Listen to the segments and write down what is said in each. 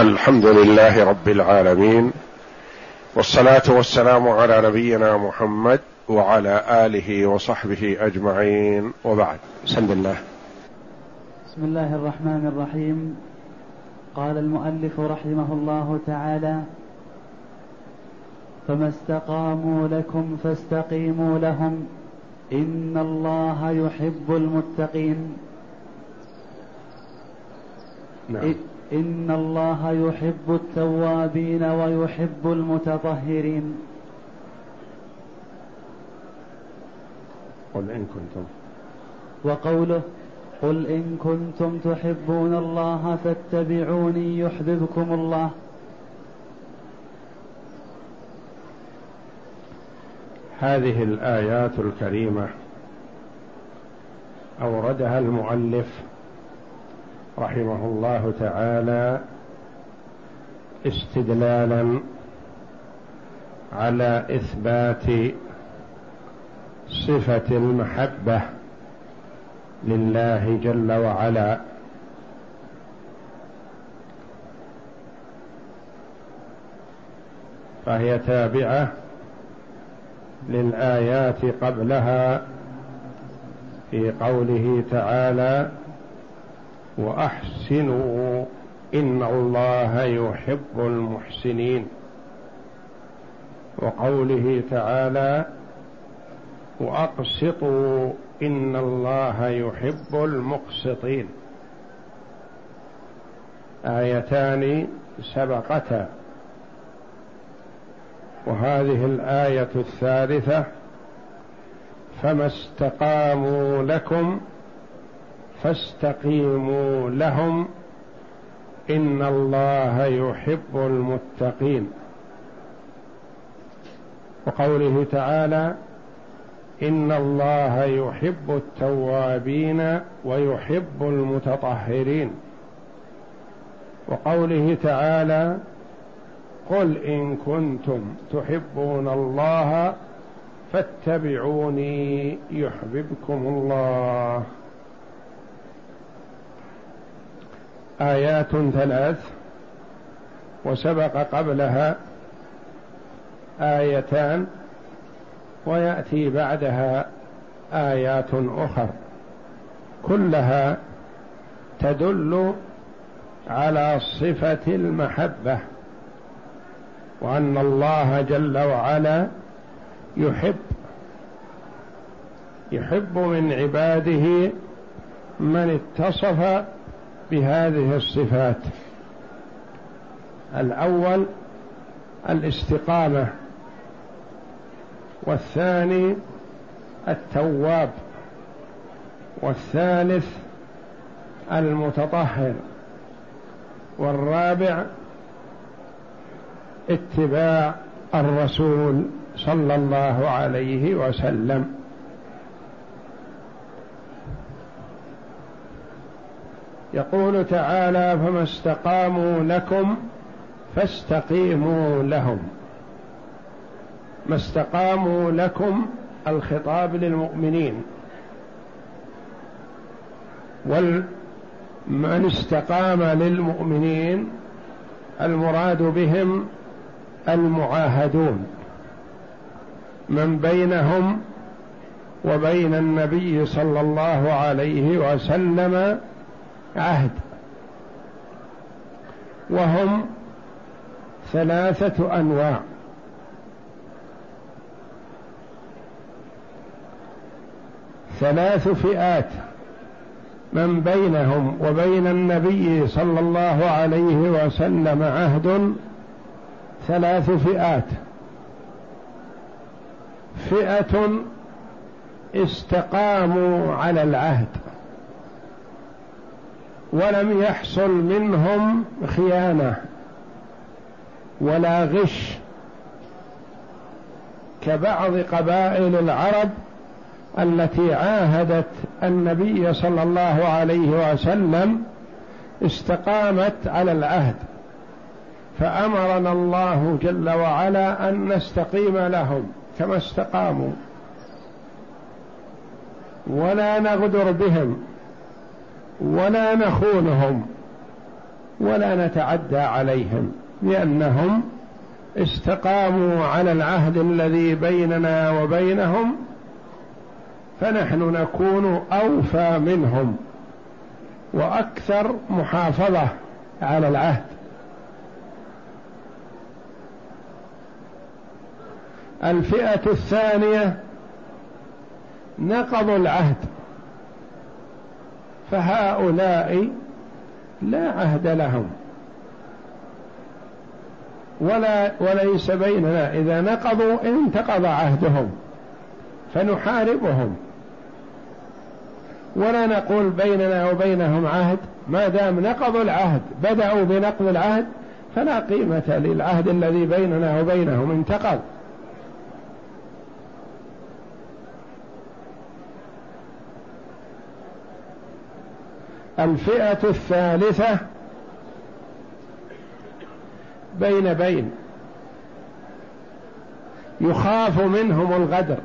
الحمد لله رب العالمين والصلاة والسلام على نبينا محمد وعلى آله وصحبه أجمعين وبعد. بسم الله. بسم الله الرحمن الرحيم. قال المؤلف رحمه الله تعالى فما استقاموا لكم فاستقيموا لهم إن الله يحب المتقين. نعم. إن الله يحب التوابين ويحب المتطهرين. قل إن كنتم. وقوله قل إن كنتم تحبون الله فاتبعوني يحببكم الله. هذه الآيات الكريمة أوردها المؤلف رحمه الله تعالى استدلالا على إثبات صفة المحبة لله جل وعلا. فهي تابعة للآيات قبلها في قوله تعالى وأحسنوا إن الله يحب المحسنين. وقوله تعالى وأقسطوا إن الله يحب المقسطين. آيتان سبقتا. وهذه الآية الثالثة فما استقاموا لكم فاستقيموا لهم إن الله يحب المتقين. وقوله تعالى إن الله يحب التوابين ويحب المتطهرين. وقوله تعالى قل إن كنتم تحبون الله فاتبعوني يحببكم الله. آيات ثلاث وسبق قبلها آيتان ويأتي بعدها آيات أخر كلها تدل على صفة المحبة وأن الله جل وعلا يحب يحب من عباده من اتصف بهذه الصفات. الأول الاستقامة والثاني التواب والثالث المتطهر والرابع اتباع الرسول صلى الله عليه وسلم. يقول تعالى فما استقاموا لكم فاستقيموا لهم. ما استقاموا لكم الخطاب للمؤمنين. ومن استقام للمؤمنين المراد بهم المعاهدون. من بينهم وبين النبي صلى الله عليه وسلم عهد. وهم ثلاثة أنواع. ثلاث فئات. من بينهم وبين النبي صلى الله عليه وسلم عهد ثلاث فئات. فئة استقاموا على العهد. ولم يحصل منهم خيانة ولا غش. كبعض قبائل العرب التي عاهدت النبي صلى الله عليه وسلم استقامت على العهد. فأمرنا الله جل وعلا أن نستقيم لهم كما استقاموا. ولا نغدر بهم. ولا نخونهم ولا نتعدى عليهم لأنهم استقاموا على العهد الذي بيننا وبينهم فنحن نكون أوفى منهم وأكثر محافظة على العهد. الفئة الثانية نقضوا العهد. فهؤلاء لا عهد لهم. ولا وليس بيننا إذا نقضوا انتقض عهدهم فنحاربهم. ولا نقول بيننا وبينهم عهد ما دام نقضوا العهد بدأوا بنقض العهد فلا قيمة للعهد الذي بيننا وبينهم انتقض. الفئة الثالثة بين بين. يخاف منهم الغدر.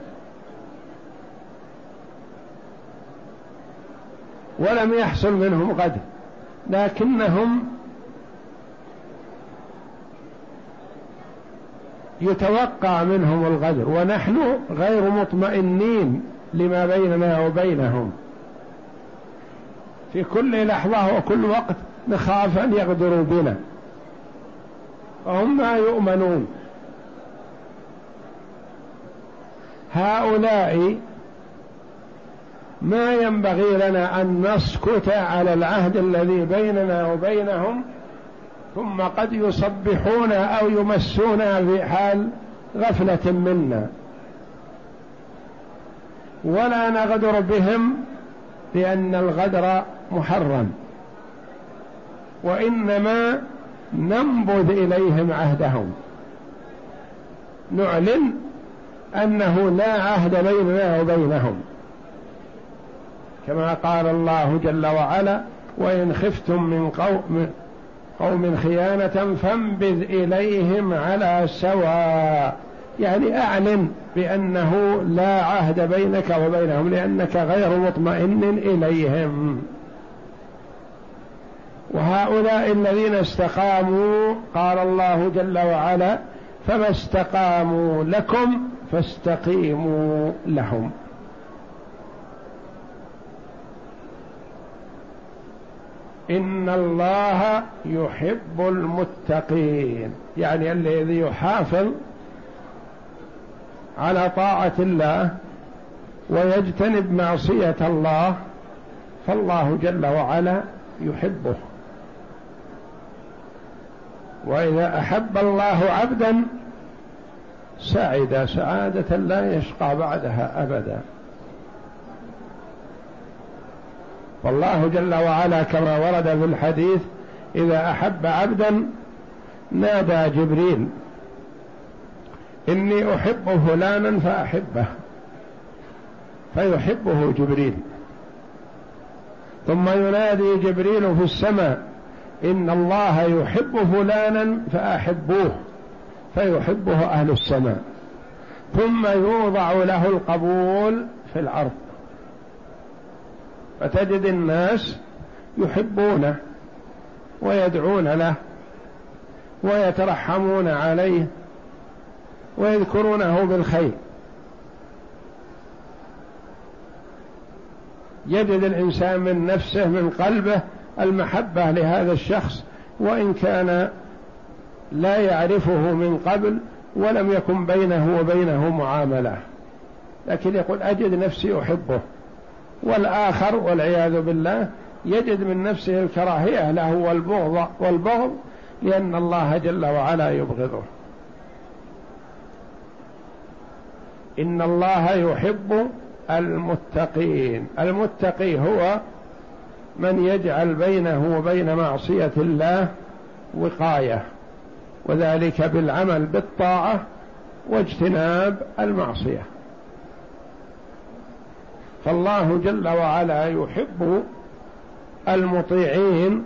ولم يحصل منهم غدر. لكنهم يتوقع منهم الغدر. ونحن غير مطمئنين لما بيننا وبينهم. في كل لحظة وكل وقت نخاف أن يغدروا بنا. وهم ما يؤمنون. هؤلاء ما ينبغي لنا أن نسكت على العهد الذي بيننا وبينهم ثم قد يصبحون أو يمسون في حال غفلة منا. ولا نغدر بهم لأن الغدر محرم. وإنما ننبذ إليهم عهدهم. نعلن أنه لا عهد بيننا وبينهم. كما قال الله جل وعلا وإن خفتم من قوم قوم خيانة فانبذ إليهم على سواء. يعني أعلن بأنه لا عهد بينك وبينهم لأنك غير مطمئن إليهم. وهؤلاء الذين استقاموا قال الله جل وعلا فما استقاموا لكم فاستقيموا لهم. إن الله يحب المتقين. يعني الذي يحافظ على طاعة الله ويجتنب معصية الله فالله جل وعلا يحبه. وإذا أحب الله عبدا سعد سعادة لا يشقى بعدها أبدا. والله جل وعلا كما ورد في الحديث إذا أحب عبدا نادى جبريل إني أحب فلانا فأحبه فيحبه جبريل. ثم ينادي جبريل في السماء إن الله يحب فلانا فأحبوه فيحبه أهل السماء. ثم يوضع له القبول في الأرض. فتجد الناس يحبونه ويدعون له ويترحمون عليه ويذكرونه بالخير. يجد الإنسان من نفسه من قلبه المحبة لهذا الشخص وإن كان لا يعرفه من قبل ولم يكن بينه وبينه معاملة. لكن يقول أجد نفسي أحبه والآخر والعياذ بالله يجد من نفسه الكراهية له والبغض والبغض لأن الله جل وعلا يبغضه. إن الله يحب المتقين المتقي هو من يجعل بينه وبين معصية الله وقاية وذلك بالعمل بالطاعة واجتناب المعصية. فالله جل وعلا يحب المطيعين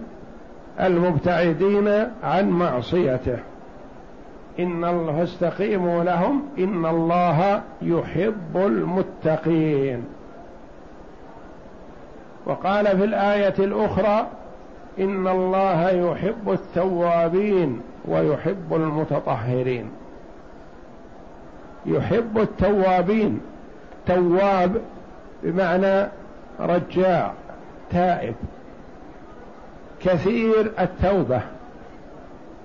المبتعدين عن معصيته. إن الله فاستقيموا لهم إن الله يحب المتقين. وقال في الآية الأخرى إن الله يحب التوابين ويحب المتطهرين. يحب التوابين. تواب بمعنى رجاع تائب. كثير التوبة.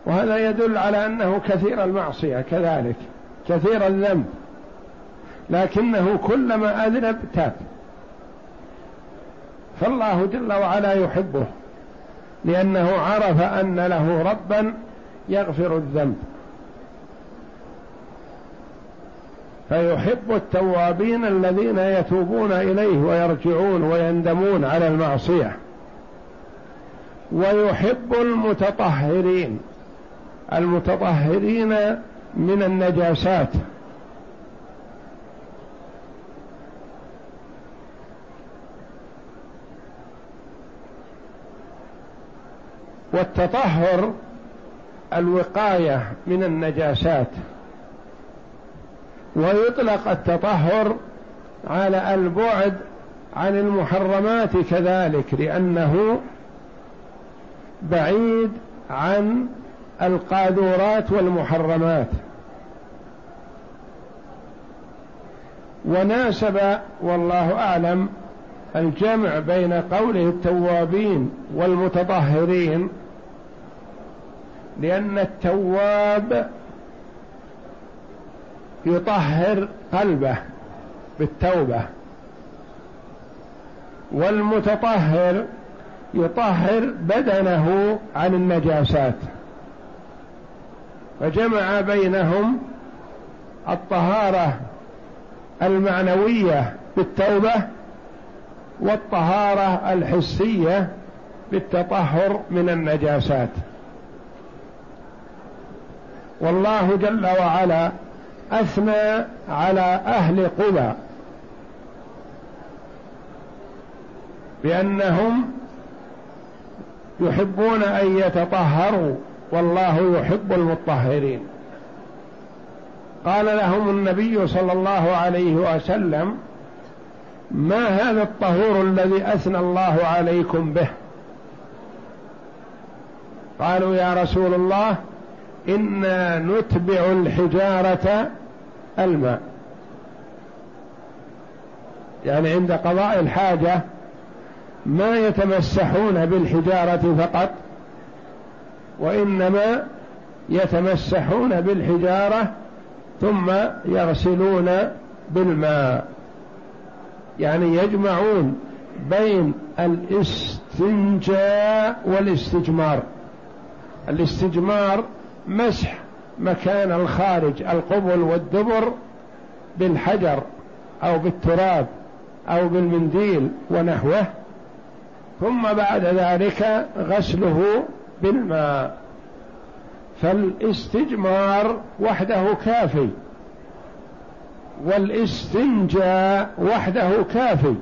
وهذا يدل على أنه كثير المعصية كذلك. كثير الذنب. لكنه كلما أذنب تاب. فالله جل وعلا يحبه لأنه عرف أن له ربا يغفر الذنب. فيحب التوابين الذين يتوبون إليه ويرجعون ويندمون على المعصية. ويحب المتطهرين المتطهرين من النجاسات. والتطهر الوقاية من النجاسات. ويطلق التطهر على البعد عن المحرمات كذلك لأنه بعيد عن القاذورات والمحرمات. وناسب والله أعلم الجمع بين قوله التوابين والمتطهرين لأن التواب يطهر قلبه بالتوبة والمتطهر يطهر بدنه عن النجاسات. فجمع بينهم الطهارة المعنوية بالتوبة والطهارة الحسية بالتطهر من النجاسات. والله جل وعلا أثنى على أهل قبى بأنهم يحبون أن يتطهروا والله يحب المطهرين. قال لهم النبي صلى الله عليه وسلم ما هذا الطهور الذي أثنى الله عليكم به؟ قالوا يا رسول الله إنا نتبع الحجارة الماء. يعني عند قضاء الحاجة ما يتمسحون بالحجارة فقط وإنما يتمسحون بالحجارة ثم يغسلون بالماء. يعني يجمعون بين الاستنجاء والاستجمار. الاستجمار مسح مكان الخارج القبل والدبر بالحجر أو بالتراب أو بالمنديل ونحوه. ثم بعد ذلك غسله بالماء. فالاستجمار وحده كافي. والاستنجاء وحده كافي.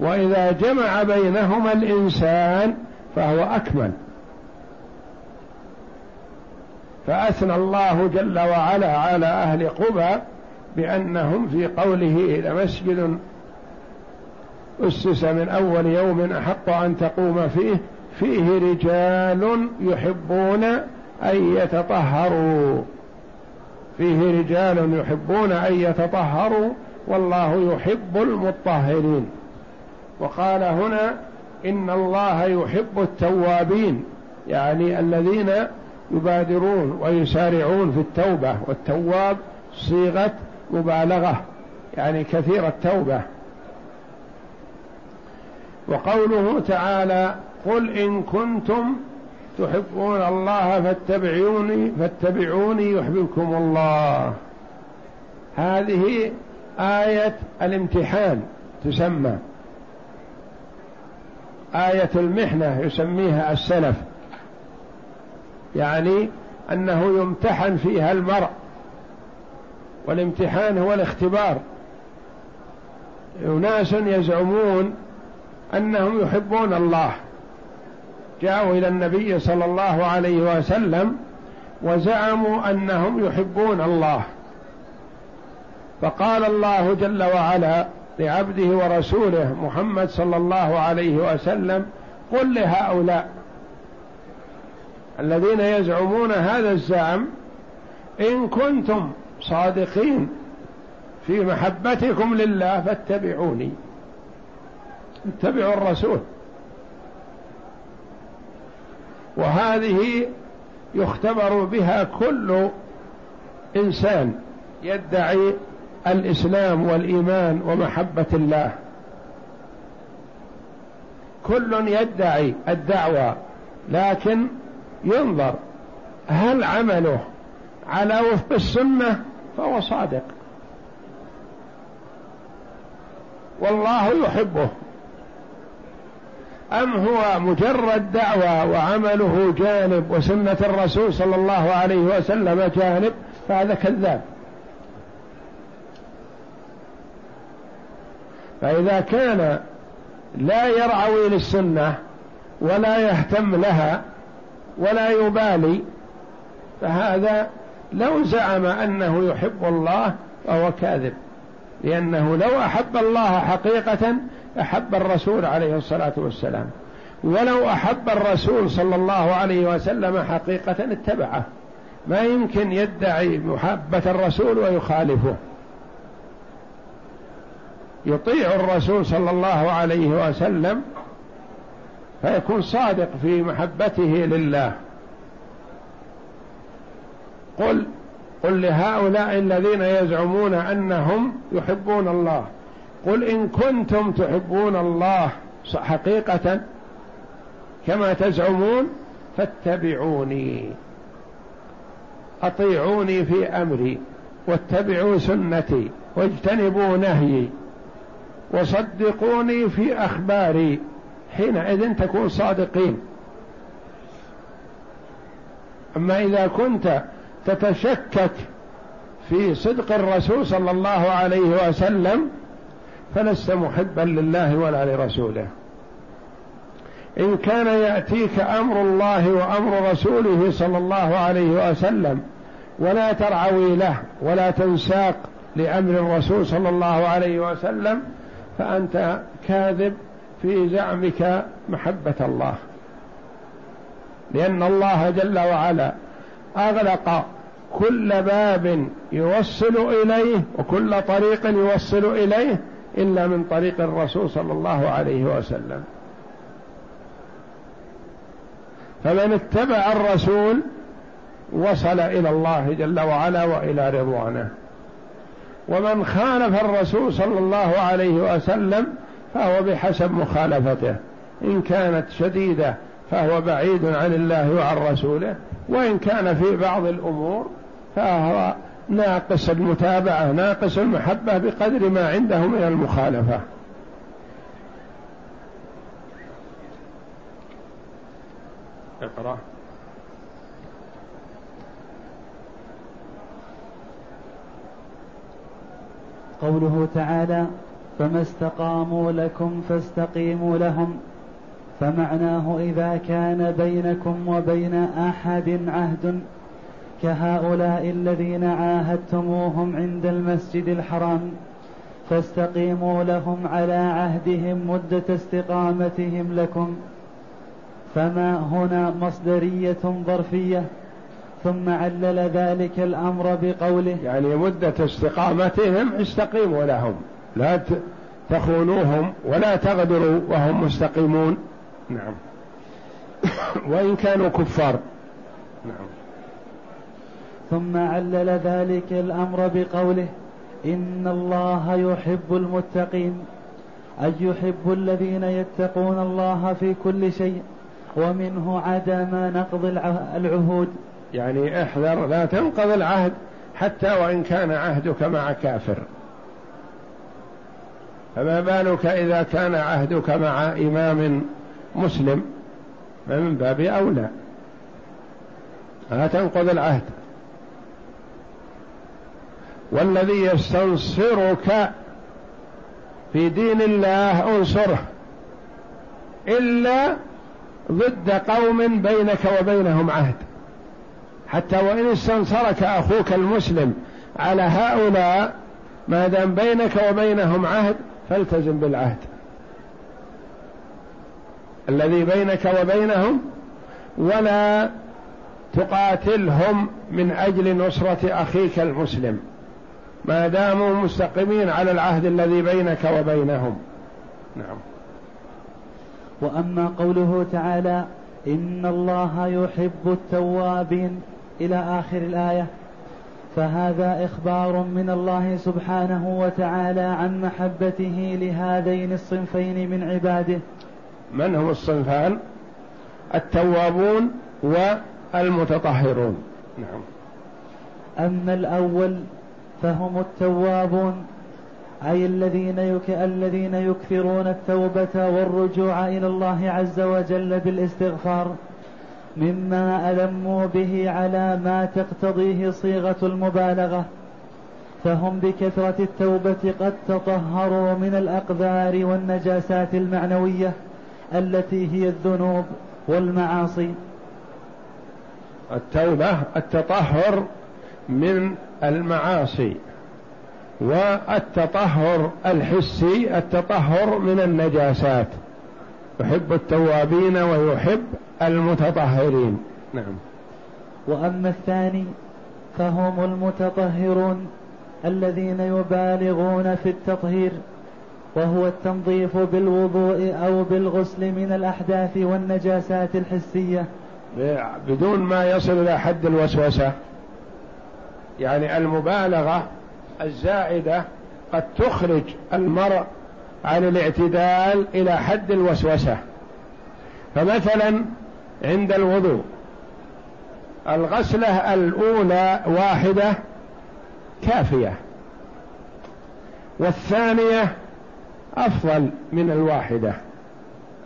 وإذا جمع بينهما الإنسان فهو أكمل. فأثنى الله جل وعلا على أهل قبى بأنهم في قوله لمسجد أسس من أول يوم أحق أن تقوم فيه فيه رجال يحبون أن يتطهروا. فيه رجال يحبون أن يتطهروا والله يحب المطهرين. وقال هنا إن الله يحب التوابين يعني الذين يبادرون ويسارعون في التوبة والتواب صيغة مبالغة يعني كثير التوبة. وقوله تعالى قل إن كنتم تحبون الله فاتبعوني فاتبعوني يحببكم الله. هذه آية الامتحان تسمى. آية المحنة يسميها السلف. يعني أنه يمتحن فيها المرء والامتحان هو الاختبار. أناس يزعمون أنهم يحبون الله. جاءوا إلى النبي صلى الله عليه وسلم وزعموا أنهم يحبون الله. فقال الله جل وعلا لعبده ورسوله محمد صلى الله عليه وسلم قل لهؤلاء الذين يزعمون هذا الزعم إن كنتم صادقين في محبتكم لله فاتبعوني. اتبعوا الرسول. وهذه يختبر بها كل إنسان يدعي الإسلام والإيمان ومحبة الله. كل يدعي الدعوة لكن ينظر هل عمله على وفق السنة فهو صادق. والله يحبه. أم هو مجرد دعوة وعمله جانب وسنة الرسول صلى الله عليه وسلم جانب فهذا كذاب. فإذا كان لا يرعوي للسنة ولا يهتم لها ولا يبالي. فهذا لو زعم أنه يحب الله فهو كاذب لأنه لو أحب الله حقيقة أحب الرسول عليه الصلاة والسلام ولو أحب الرسول صلى الله عليه وسلم حقيقة اتبعه. ما يمكن يدعي محبة الرسول ويخالفه. يطيع الرسول صلى الله عليه وسلم فيكون صادق في محبته لله. قل قل لهؤلاء الذين يزعمون أنهم يحبون الله. قل إن كنتم تحبون الله حقيقة كما تزعمون فاتبعوني. أطيعوني في أمري واتبعوا سنتي واجتنبوا نهيي وصدقوني في أخباري. حينئذ تكون صادقين. أما إذا كنت تتشكك في صدق الرسول صلى الله عليه وسلم فلست محبا لله ولا لرسوله. إن كان يأتيك أمر الله وأمر رسوله صلى الله عليه وسلم ولا ترعوي له ولا تنساق لأمر الرسول صلى الله عليه وسلم فأنت كاذب في زعمك محبة الله. لأن الله جل وعلا أغلق كل باب يوصل إليه وكل طريق يوصل إليه إلا من طريق الرسول صلى الله عليه وسلم. فمن اتبع الرسول وصل إلى الله جل وعلا وإلى رضوانه. ومن خالف الرسول صلى الله عليه وسلم فهو بحسب مخالفته. إن كانت شديدة فهو بعيد عن الله وعن رسوله وإن كان في بعض الأمور فهو ناقص المتابعة ناقص المحبة بقدر ما عنده من المخالفة. اقرأ. قوله تعالى فما استقاموا لكم فاستقيموا لهم. فمعناه إذا كان بينكم وبين أحد عهد كهؤلاء الذين عاهدتموهم عند المسجد الحرام فاستقيموا لهم على عهدهم مدة استقامتهم لكم. فما هنا مصدرية ظرفية ثم علل ذلك الأمر بقوله. يعني مدة استقامتهم استقيموا لهم. لا تخونوهم ولا تغدروا وهم مستقيمون. نعم. وإن كانوا كفار. نعم. ثم علل ذلك الأمر بقوله إن الله يحب المتقين أي يحب الذين يتقون الله في كل شيء ومنه عدم نقض العهود. يعني احذر لا تنقض العهد حتى وإن كان عهدك مع كافر. فما بالك إذا كان عهدك مع إمام مسلم؟ فمن باب أولى. لا تنقض العهد. والذي يستنصرك في دين الله انصره إلا ضد قوم بينك وبينهم عهد. حتى وإن استنصرك أخوك المسلم على هؤلاء ما دام بينك وبينهم عهد فالتزم بالعهد. الذي بينك وبينهم ولا تقاتلهم من أجل نصرة أخيك المسلم. ما داموا مستقيمين على العهد الذي بينك وبينهم. نعم. وأما قوله تعالى إن الله يحب التوابين إلى آخر الآية فهذا إخبار من الله سبحانه وتعالى عن محبته لهذين الصنفين من عباده. من هم الصنفان؟ التوابون والمتطهرون. نعم. أما الأول فهم التوابون أي الذين يك... الذين يكثرون التوبة والرجوع إلى الله عز وجل بالإستغفار. مما ألموا به على ما تقتضيه صيغة المبالغة فهم بكثرة التوبة قد تطهروا من الأقذار والنجاسات المعنوية التي هي الذنوب والمعاصي. التوبة التطهر من المعاصي والتطهر الحسي التطهر من النجاسات. يحب التوابين ويحب المتطهرين. نعم. وأما الثاني فهم المتطهرون الذين يبالغون في التطهير وهو التنظيف بالوضوء أو بالغسل من الأحداث والنجاسات الحسية. بدون ما يصل إلى حد الوسوسة. يعني المبالغة الزائدة قد تخرج المرء عن الاعتدال إلى حد الوسوسة. فمثلا عند الوضوء. الغسلة الأولى واحدة كافية. والثانية أفضل من الواحدة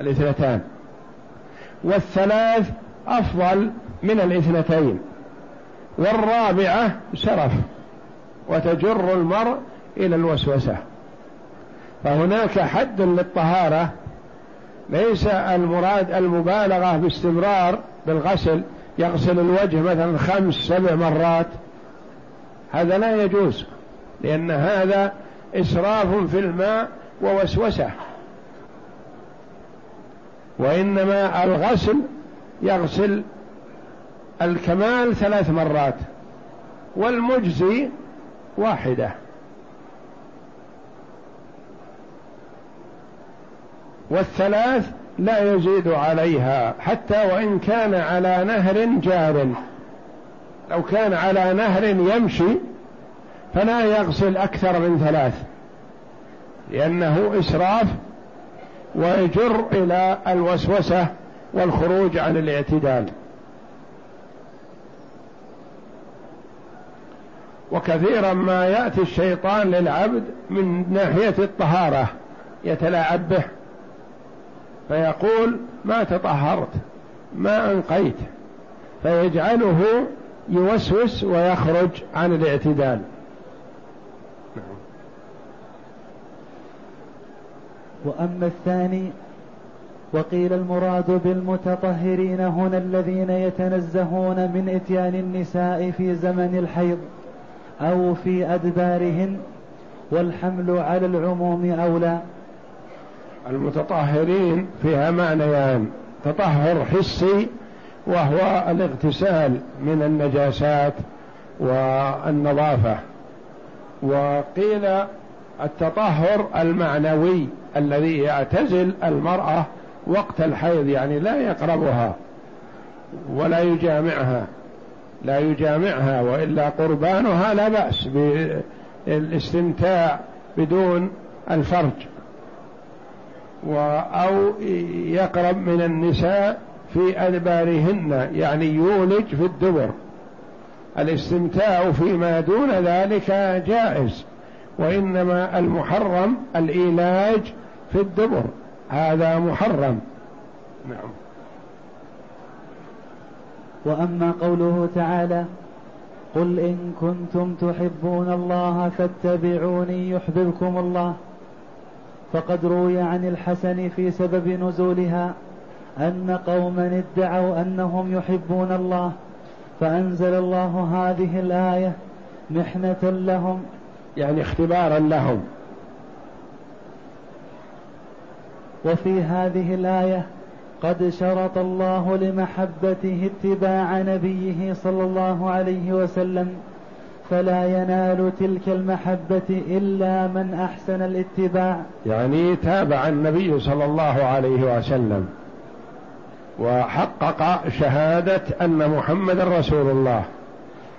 الاثنتان. والثلاث أفضل من الاثنتين. والرابعة سرف وتجر المرء إلى الوسوسة. فهناك حد للطهارة ليس المراد المبالغة باستمرار بالغسل يغسل الوجه مثلا خمس سبع مرات. هذا لا يجوز لأن هذا إسراف في الماء ووسوسة. وإنما الغسل يغسل الكمال ثلاث مرات والمجزي واحدة. والثلاث لا يزيد عليها حتى وإن كان على نهر جار. لو كان على نهر يمشي فلا يغسل أكثر من ثلاث لأنه إسراف ويجر إلى الوسوسة والخروج عن الاعتدال. وكثيرا ما يأتي الشيطان للعبد من ناحية الطهارة يتلاعب به. فيقول ما تطهرت ما أنقيت. فيجعله يوسوس ويخرج عن الاعتدال. وأما الثاني وقيل المراد بالمتطهرين هنا الذين يتنزهون من إتيان النساء في زمن الحيض أو في أدبارهن والحمل على العموم أولى. المتطهرين فيها معنيان. تطهر حسي وهو الاغتسال من النجاسات والنظافة. وقيل التطهر المعنوي الذي يعتزل المرأة وقت الحيض يعني لا يقربها ولا يجامعها. لا يجامعها وإلا قربانها لا بأس بالاستمتاع بدون الفرج. أو يقرب من النساء في أدبارهن يعني يولج في الدبر. الاستمتاع فيما دون ذلك جائز وإنما المحرم الإيلاج في الدبر. هذا محرم. نعم. وأما قوله تعالى قل إن كنتم تحبون الله فاتبعوني يحببكم الله. فقد روي عن الحسن في سبب نزولها أن قوما ادعوا أنهم يحبون الله فأنزل الله هذه الآية محنة لهم. يعني اختبارا لهم. وفي هذه الآية قد شرط الله لمحبته اتباع نبيه صلى الله عليه وسلم فلا ينال تلك المحبة إلا من أحسن الاتباع. يعني تابع النبي صلى الله عليه وسلم وحقق شهادة أن محمد رسول الله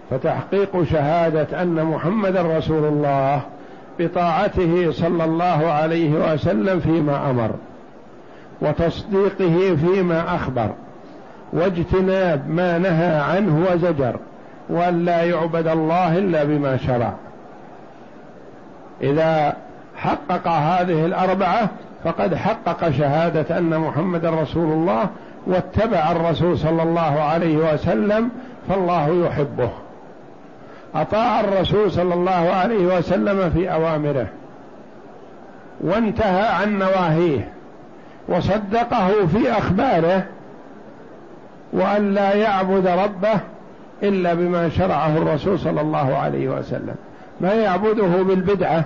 فتحقيق شهادة أن محمد رسول الله بطاعته صلى الله عليه وسلم فيما أمر وتصديقه فيما أخبر واجتناب ما نهى عنه وزجر. وأن لا يعبد الله إلا بما شرع. إذا حقق هذه الأربعة فقد حقق شهادة أن محمد رسول الله واتبع الرسول صلى الله عليه وسلم فالله يحبه. أطاع الرسول صلى الله عليه وسلم في أوامره وانتهى عن نواهيه وصدقه في أخباره وأن لا يعبد ربه إلا بما شرعه الرسول صلى الله عليه وسلم. ما يعبده بالبدعة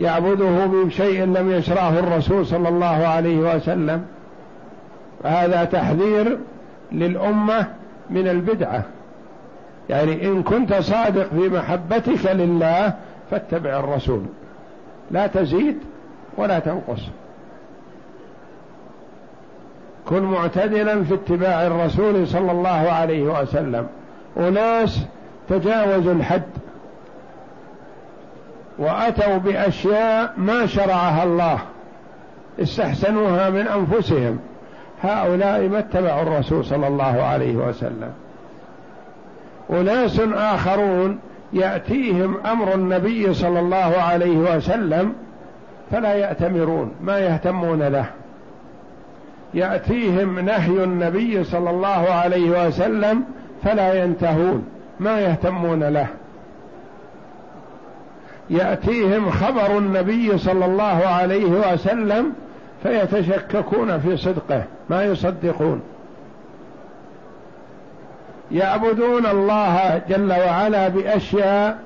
يعبده بشيء لم يشرعه الرسول صلى الله عليه وسلم. هذا تحذير للأمة من البدعة. يعني إن كنت صادق في محبتك لله فاتبع الرسول. لا تزيد ولا تنقص. كن معتدلا في اتباع الرسول صلى الله عليه وسلم. أناس تجاوزوا الحد وأتوا بأشياء ما شرعها الله استحسنوها من أنفسهم. هؤلاء ما اتبعوا الرسول صلى الله عليه وسلم. أناس آخرون يأتيهم أمر النبي صلى الله عليه وسلم فلا يأتمرون ما يهتمون له. يأتيهم نهي النبي صلى الله عليه وسلم فلا ينتهون ما يهتمون له. يأتيهم خبر النبي صلى الله عليه وسلم فيتشككون في صدقه ما يصدقون. يعبدون الله جل وعلا بأشياء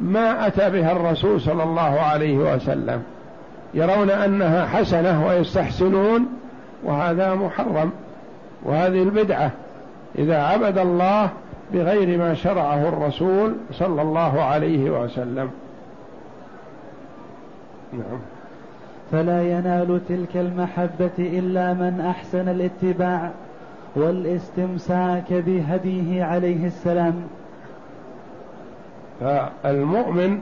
ما أتى بها الرسول صلى الله عليه وسلم يرون أنها حسنة ويستحسنون. وهذا محرم. وهذه البدعة إذا عبد الله بغير ما شرعه الرسول صلى الله عليه وسلم. نعم. فلا ينال تلك المحبة إلا من أحسن الاتباع والاستمساك بهديه عليه السلام. فالمؤمن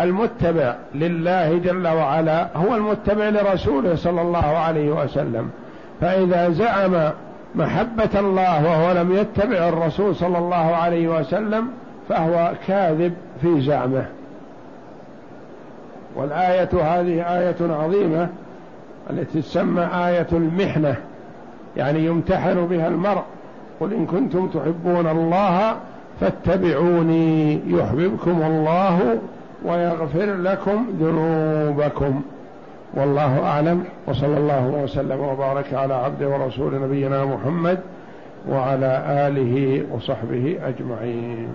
المتبع لله جل وعلا هو المتبع لرسوله صلى الله عليه وسلم. فإذا زعم محبة الله وهو لم يتبع الرسول صلى الله عليه وسلم فهو كاذب في زعمه. والآية هذه آية عظيمة التي تسمى آية المحنة يعني يمتحن بها المرء. قل إن كنتم تحبون الله فاتبعوني يحببكم الله ويغفر لكم ذنوبكم. والله أعلم وصلى الله وسلم وبارك على عبد ورسول نبينا محمد وعلى آله وصحبه أجمعين.